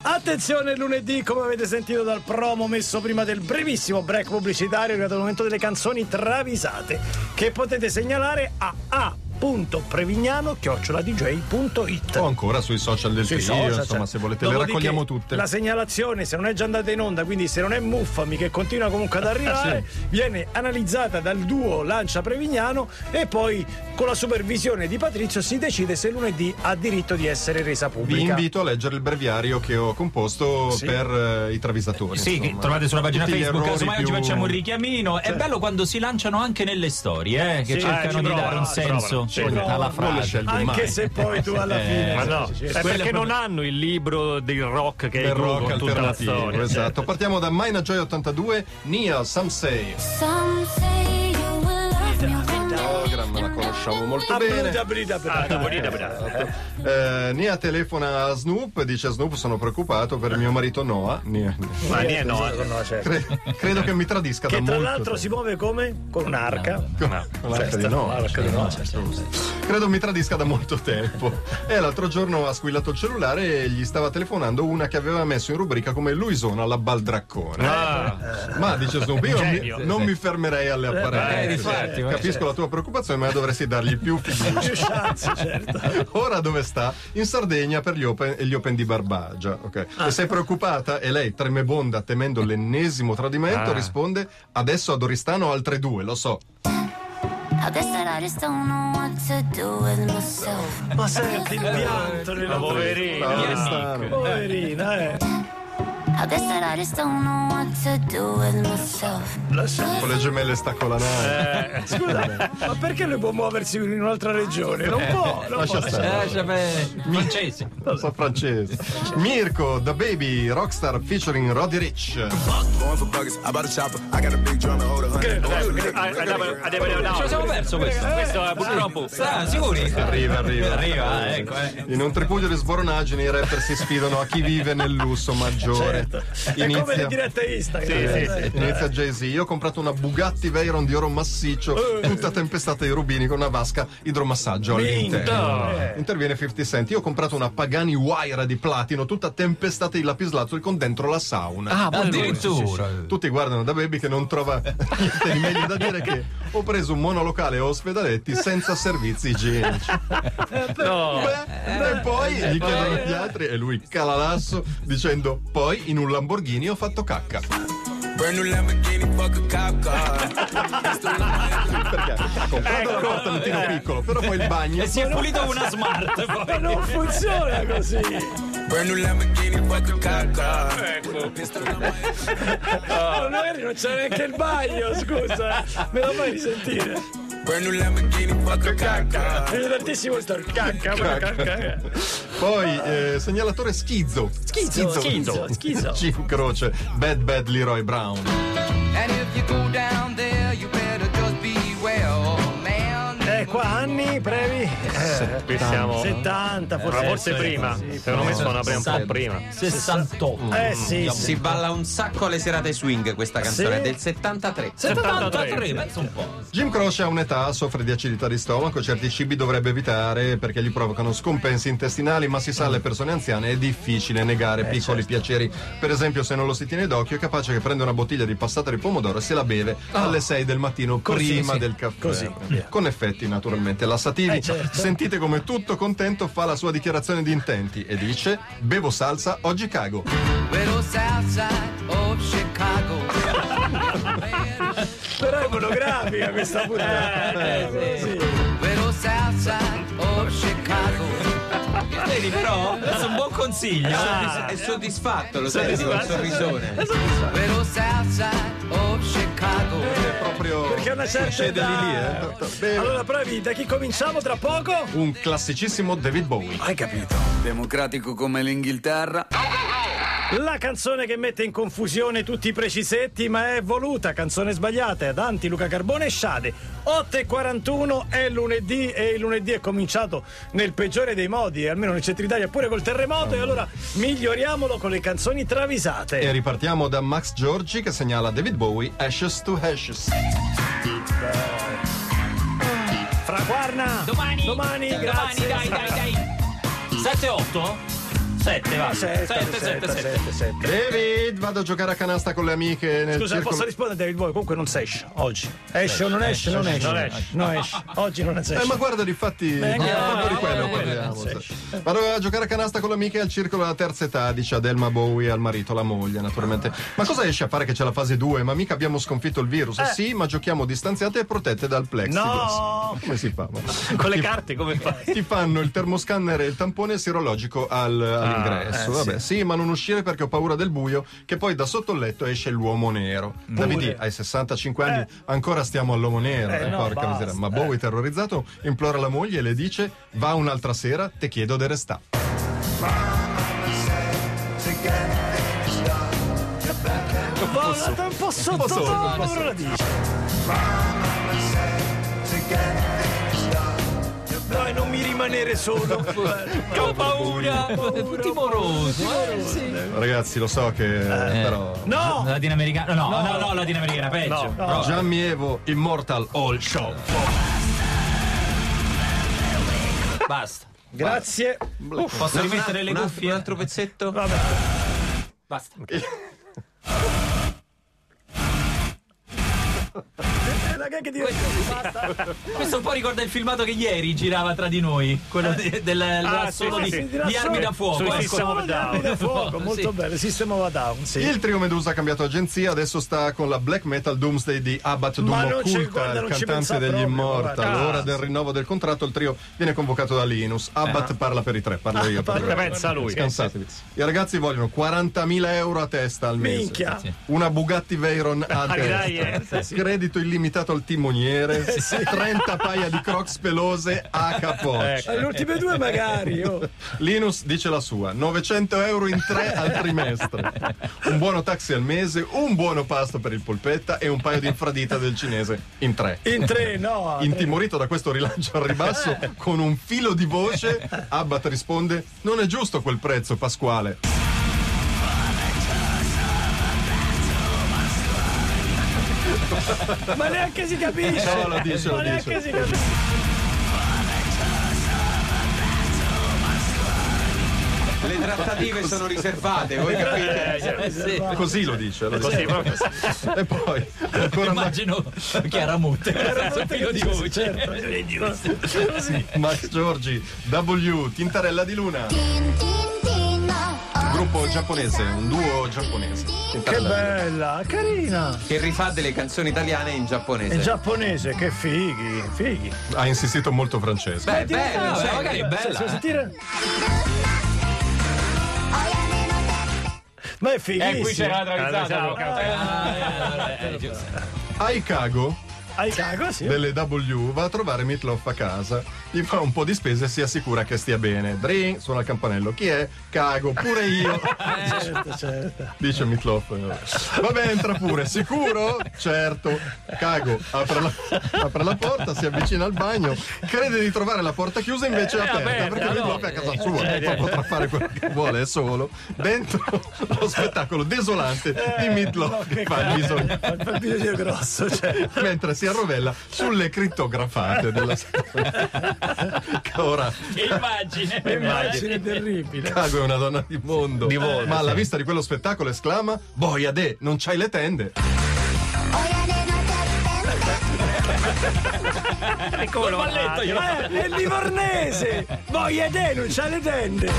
Attenzione lunedì, come avete sentito dal promo messo prima del brevissimo break pubblicitario, è arrivato il momento delle canzoni travisate che potete segnalare a A prevignano chioccioladj.it o ancora sui social del Sui trio social, insomma cioè. se volete Dopodiché, le raccogliamo tutte La segnalazione, se non è già andata in onda, quindi se non è Muffami che continua comunque ad arrivare, viene analizzata dal duo Lancia Prevignano e poi con la supervisione di Patrizio si decide se lunedì ha diritto di essere resa vi pubblica. invito a leggere il breviario che ho composto Sì. per eh, i travisatori Sì, che insomma. trovate sulla pagina Tutti Facebook, casomai oggi più- facciamo un richiamino. È bello quando si lanciano anche nelle storie, eh, che Sì, cercano eh, di provano, dare un senso provano, Non le frase. scelgo Anche mai. se poi tu alla Eh, fine. Ma no, sì, sì, è sì. perché non hanno il libro del rock che è del il gruppo rock con tutta la alternativo storia. esatto partiamo da Mina Joy 82 Nia Some Say Some say conosciamo molto bene. Ah, brida, brida. Eh, Nia telefona a Snoop dice Snoop sono preoccupato per mio marito Noah Nia- Ma niente, no. eh. No, certo. cre- credo che mi tradisca Che da tra molto l'altro tempo. si muove come? Con un'arca. Con l'arca di Noah di Noah, certo. credo mi tradisca da molto tempo. E l'altro giorno ha squillato il cellulare e gli stava telefonando una che aveva messo in rubrica come Luisona alla baldraccone. Ah, Ma dice Snoop, io mi- non mi fermerei alle apparenze. Eh, ma Capisco la tua preoccupazione, ma dovresti dargli più fiducia. Più chance, certo. Ora dove sta? In Sardegna per gli Open, e gli open di Barbagia. ok? Ah. E sei preoccupata? E lei, tremebonda, temendo l'ennesimo tradimento, Ah. risponde: Adesso ad Oristano altre due, lo so. I guess that I just don't know what to do with myself. Ma senti il pianto nella Ma poverino. A Mia Oristano. Poverina, eh. I guess that I just don't know what to do with myself. Con le gemelle staccolanate. Scusa, ma perché lui può muoversi in un'altra regione? Non può, non Lascia può. stare. Eh, beh, francese. Non so francese. Mirko, The Baby, Rockstar featuring Roddy Rich. Going for buggers, I bought a chopper. I got a big drum and hold a hundred. Ah, andiamo- andiamo- andiamo- Ce lo siamo perso questo. Questo è purtroppo. Ah, sicuri? Arriva, arriva. Arriva, ecco. eh. In un tripudio di sboronaggini i rapper si sfidano a chi vive nel lusso maggiore. È come le dirette Instagram. eh. Inizia Jay-Z. Io ho comprato una Bugatti Veyron di oro massiccio, tutta tempestata di rubini con una vasca idromassaggio all'interno. Interviene 50 Cent. Io ho comprato una Pagani Huayra di platino, tutta tempestata di lapislazzuli con dentro la sauna. Ah, addirittura. Tutti guardano da Baby che non trova niente di meglio da dire che ho preso un monolocale a ospedaletti senza servizi igienici. No. Beh, e poi gli chiedono gli altri e lui cala l'asso dicendo poi in un Lamborghini ho fatto cacca. Brand new Lamborghini, fuck a cop car. Perché ha comprato l'appartamentino piccolo, però poi il bagno. E si è pulito una smart. Ma poi. non funziona così. Brand new Lamborghini, fuck a cop car. Ecco. Ma magari non c'è neanche il bagno, scusa. Me lo fai risentire. Brand new Lamborghini, fuck a cop car. Vedo tantissimo sto cacca, cacca. Poi eh, segnalatore schizzo. Schizzo, schizzo, schizzo. Jim Croce, Bad Bad Leroy Brown. And if you go down there, qua anni brevi? Qui siamo. 70, forse. Ma forse prima. Secondo me suona un po' prima. 68. Eh sì, Si sì. balla un sacco alle serate swing questa canzone, Sì? del 73. 73, pensa un po'. Jim Croce ha un'età, soffre di acidità di stomaco, certi cibi dovrebbe evitare perché gli provocano scompensi intestinali, ma si sa alle persone anziane è difficile negare Eh, piccoli certo. piaceri. Per esempio, se non lo si tiene d'occhio, è capace che prenda una bottiglia di passata di pomodoro e se la beve alle 6 del mattino. Così, prima sì. del caffè. Così. Con effetti naturalmente lassativi. Eh, certo. Sentite come tutto contento fa la sua dichiarazione di intenti e dice: Bevo salsa, oggi cago. South side of Chicago. Però è monografica questa puntata. Sì. Little south side of Chicago. Vedi, però, questo è un buon consiglio. È soddisfatto, lo sai, con il sorrisone. Of Chicago. È proprio. Perché una certa età. lì eh. Bene. Allora, bravi, da chi cominciamo tra poco? Un classicissimo David Bowie. Hai capito. Democratico come l'Inghilterra. La canzone che mette in confusione tutti i precisetti, ma è voluta, canzone sbagliata, ad Anti, Luca Carbone e Sciade. 8.41 è lunedì e il lunedì è cominciato nel peggiore dei modi, almeno nel centro Italia, pure col terremoto, e allora miglioriamolo con le canzoni travisate. E ripartiamo da Max Giorgi che segnala David Bowie Ashes to Ashes. Fra Guarna! Domani, Domani, grazie. dai, dai, dai. 7-8? Sette, va. Sette, Sette, sette, sette. sette, sette. David, vado a giocare a canasta con le amiche nel Scusa, circolo. posso rispondere David Boy? Comunque non si esce oggi. Esce o non esce? Non esce. non esce. Non esce. Oggi non si Eh, esce. ma guarda, difatti, Beh, proprio no, di quello parliamo. Vado a giocare a canasta con le amiche al circolo della terza età, dice Adelma Bowie al marito, alla moglie, naturalmente. Ma cosa esce a fare che c'è la fase 2? Ma mica abbiamo sconfitto il virus. Sì, ma giochiamo distanziate e protette dal plexiglass. No! Come si fa? Ma- Con le carte come fai? Ti fanno il termoscanner e il tampone sierologico al- all'ingresso. eh, Vabbè, sì. ma non uscire perché ho paura del buio, che poi da sotto il letto esce l'uomo nero. Davide, hai 65 anni, ancora stiamo all'uomo nero. Eh, eh, no, porca miseria. Ma Bowie, terrorizzato, implora la moglie e le dice: Va un'altra sera, te chiedo de restà. Volata un po' sottotono, la dice. Rimanere solo. Che ho paura. Timoroso. eh, sì. Ragazzi, lo so che. però. No! Latinoamericana. No, no, no, latinoamericana, peggio. Però- Gianni Evo, Immortal All Show. Basta. Grazie. Posso rimettere le cuffie? un altro pezzetto? Basta. Eh, la che ti Questo un po' ricorda il filmato che ieri girava tra di noi, quello di- del Ah, solo sì, di, sì, di sì, armi sì. da fuoco. Ecco. System of a Down. da fuoco, molto Sì. bello. System of Down, sì. Il trio Medusa ha cambiato agenzia, adesso sta con la black metal Doomsday di Abbat Doom Occulta, il cantante degli proprio, Immortal. guarda. Ora del rinnovo del contratto il trio viene convocato da Linus. Abbat parla per i tre, parlo io. per parla-. Pensa lui. Scansatevi. I ragazzi vogliono 40.000 euro a testa al mese. Minchia. Una Bugatti Veyron a Ah, testa. eh. Credito illimitato al timoniere. 30 paia di crocs pelose a capoccia. Eh, Le ultime due magari. oh. Linus dice la sua: 900 euro in tre al trimestre. Un buono taxi al mese, un buono pasto per il polpetta e un paio di infradita del cinese in tre. In tre, no. tre. Intimorito da questo rilancio al ribasso, con un filo di voce, Abbat risponde: Non è giusto quel prezzo, Pasquale. Ma neanche si capisce. No, lo dice, lo Ma neanche dice. si capisce. Le trattative sono riservate, voi capite? Eh, sì. Così lo dice. Lo dice. Così proprio. E poi, ancora Immagino Chiaramute. Senza filo di voce. Certo. Max Giorgi, W, Tintarella di Luna. Gruppo giapponese, un duo giapponese. Che bella, carina. Che rifà delle canzoni italiane in giapponese. È giapponese, che fighi, fighi. Ha insistito molto francese. Beh, bello, Vabbè, sai, magari è bella. Eh. sentire? Ma è fighissimo. Eh, qui c'era la Ah, travizzata. Eh, eh, giusto. Ai Cago Hai cago, sì. delle W va a trovare Mitloff a casa, gli fa un po' di spese e si assicura che stia bene. Dring, suona il campanello. Chi è? Cago, pure io. Certo, certo. Dice Mitloff. Vabbè, entra pure. Sicuro? Certo. Cago, apre la, apre la porta, si avvicina al bagno, crede di trovare la porta chiusa invece è aperta, aperta, perché no. Mitloff è a casa sua, poi potrà fare quello che vuole, è solo. Dentro lo spettacolo desolante di Mitloff che fa il bisogno Fa il bisogno grosso, cioè. mentre si arrovella sulle crittografate della che ora Che immagine. Immagine terribile. Cago è una donna di mondo, Di mondo, ma alla sì. vista di quello spettacolo esclama boia de non c'hai le tende E come lo balletto io. Eh, è il livornese! Boia te, non c'ha le tende!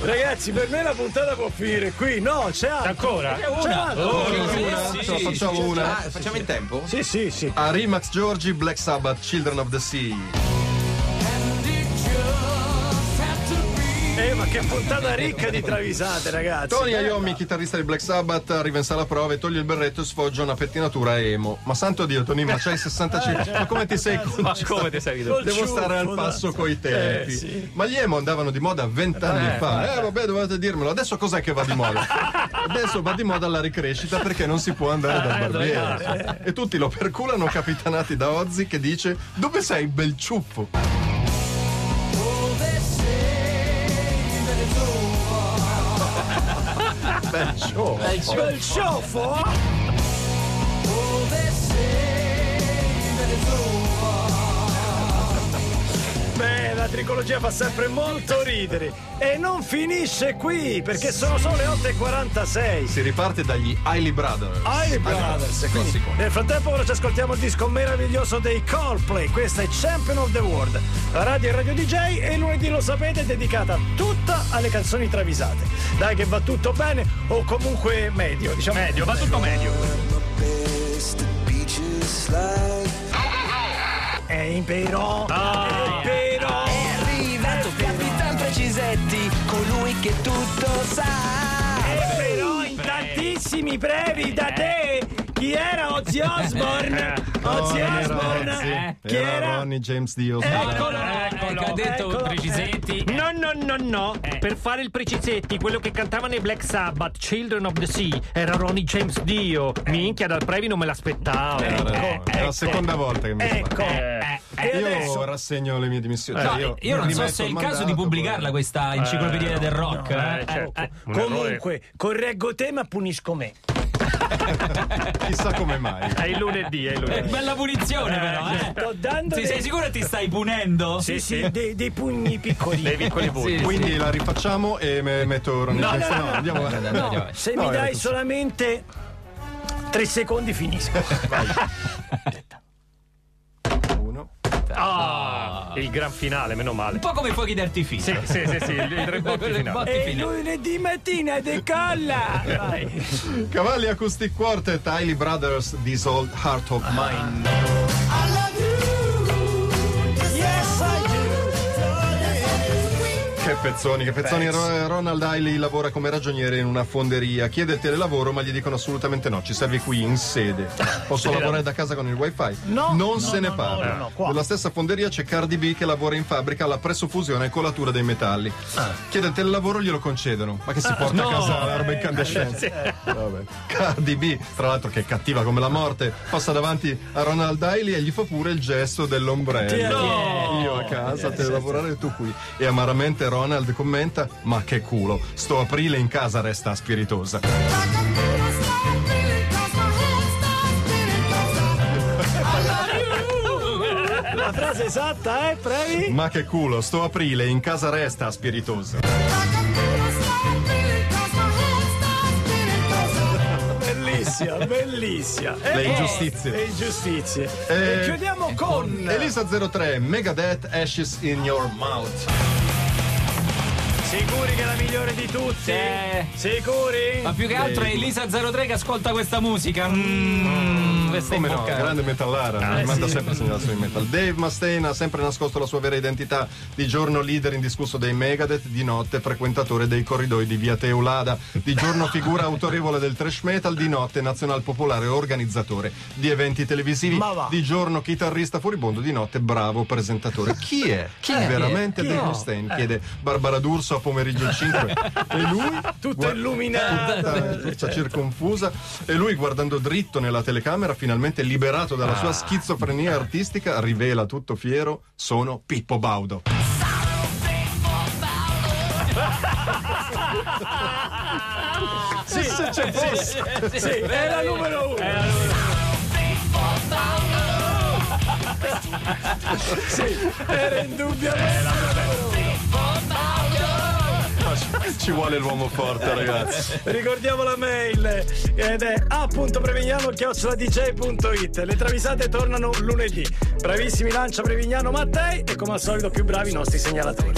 Ragazzi, per me la puntata può finire qui. No, c'è altro. Ancora? C'è Una. altro. Oh, una sì, sì, facciamo una Ah, facciamo in tempo? Sì, sì, sì. Ari Max Giorgi Black Sabbath Children of the Sea Eh, ma che puntata ricca di travisate, ragazzi. Tony. Iommi, chitarrista di Black Sabbath, arriva in sala prove, toglie il berretto e sfoggia una pettinatura emo. Ma santo Dio, Tony, ma c'hai 65. Ma come ti sei Ma come ti sei Col Devo stare al passo coi tempi. Eh, sì. Ma gli emo andavano di moda vent'anni fa. Eh, vabbè, dovete dirmelo. Adesso cos'è che va di moda? Adesso va di moda la ricrescita perché non si può andare dal barbiere. E tutti lo perculano capitanati da Ozzy che dice: Dove sei, bel ciuffo? Bel show. Bel la tricologia fa sempre molto ridere. E non finisce qui, perché sono solo le 8.46. Si riparte dagli Hailey Brothers. Hailey Brothers. Ah, Quindi, nel frattempo ora ci ascoltiamo il disco meraviglioso dei Coldplay. Questa è Champion of the World. La radio e radio DJ e il lunedì lo sapete è dedicata tutta alle canzoni travisate. Dai che va tutto bene o comunque medio, diciamo. Medio, va tutto medio. E però, e che tutto sa. E però in tantissimi brevi da te era Ozzy Osbourne? Ozzy No, non era Osbourne? Ozzy, Chi era era? Ronnie James Dio. Eccolo, Ecco, ha detto eccolo. Precisetti. No, no, no, no. Per fare il Precisetti, quello che cantava nei Black Sabbath, Children of the Sea, era Ronnie James Dio. Minchia, dal Previ non me l'aspettavo. È la ecco. seconda volta che mi Ecco. Io adesso rassegno le mie dimissioni. Cioè, io, non so se è il il caso di pubblicarla questa enciclopedia del rock. eh, eh. certo. Eh. Comunque, correggo te ma punisco me. Chissà come mai. È il lunedì, è il eh, lunedì. bella punizione, però. Eh. Sto dando Sì, dei, sei sicuro che ti stai punendo? sì, sì, dei, dei pugni piccolini. Dei piccoli voti. Sì, Quindi la rifacciamo e me- metto Ronnie No, James. no, no, andiamo no, avanti. no, no, avanti. Se No, mi dai solamente tre secondi finisco. Uno. Ah, il gran finale, meno male. Un po' come i fuochi d'artificio. Sì, sì, sì, sì, il, il tre botti Quelle finale. botti e finali. lunedì mattina decolla. Vai. Cavalli Acoustic Quartet, Hailey Brothers, This Old Heart of Mine. Yes, Che pezzoni, che pezzoni. Pezzi. Ro- Ronald Hailey lavora come ragioniere in una fonderia. Chiede il telelavoro, ma gli dicono assolutamente no. Ci servi qui in sede. Posso lavorare da casa con il wifi? No, non no, se ne no, parla. no. Nella stessa fonderia c'è Cardi B che lavora in fabbrica alla pressofusione e colatura dei metalli. Chiede il telelavoro, glielo concedono. Ma che si porta a casa la roba incandescente? Vabbè. Cardi B, tra l'altro che è cattiva come la morte, passa davanti a Ronald Hailey e gli fa pure il gesto dell'ombrello. No! Io a casa, te lavorare tu qui. E amaramente Ronald commenta: Ma che culo, sto aprile in casa resta spiritosa. La frase esatta, eh, previ? Ma che culo, sto aprile in casa resta spiritosa. Bellissima, bellissima. E Le poi- ingiustizie. Le ingiustizie. Eh, e chiudiamo con Elisa 03, Megadeth Ashes in Your Mouth. Sicuri che è la migliore di tutti? Sì. Sicuri? Ma più che altro è Elisa03 che ascolta questa musica. Mmm, questa è Come no, grande metallara, Ah, mi manda sì. sempre segnalazioni di metal. Dave Mustaine ha sempre nascosto la sua vera identità, di giorno leader indiscusso dei Megadeth, di notte frequentatore dei corridoi di via Teulada, di giorno figura autorevole del thrash metal, di notte nazional popolare organizzatore di eventi televisivi, Ma va. di giorno chitarrista furibondo, di notte bravo presentatore. Chi è? Chi è veramente Chi è? Dave. Mustaine? Chiede Barbara D'Urso a pomeriggio 5 e lui Tutto gua- illuminato. tutta, tutta circonfusa e lui guardando dritto nella telecamera finalmente liberato dalla Ah. sua schizofrenia artistica rivela tutto fiero sono Pippo Baudo Sì, se c'è fosse. Sì, è la numero uno. Sì, era indubbiamente. ci vuole l'uomo forte ragazzi Ricordiamo la mail ed è a.prevignano.it Le travisate tornano lunedì. Bravissimi Lancia Prevignano Mattei e come al solito più bravi i nostri segnalatori.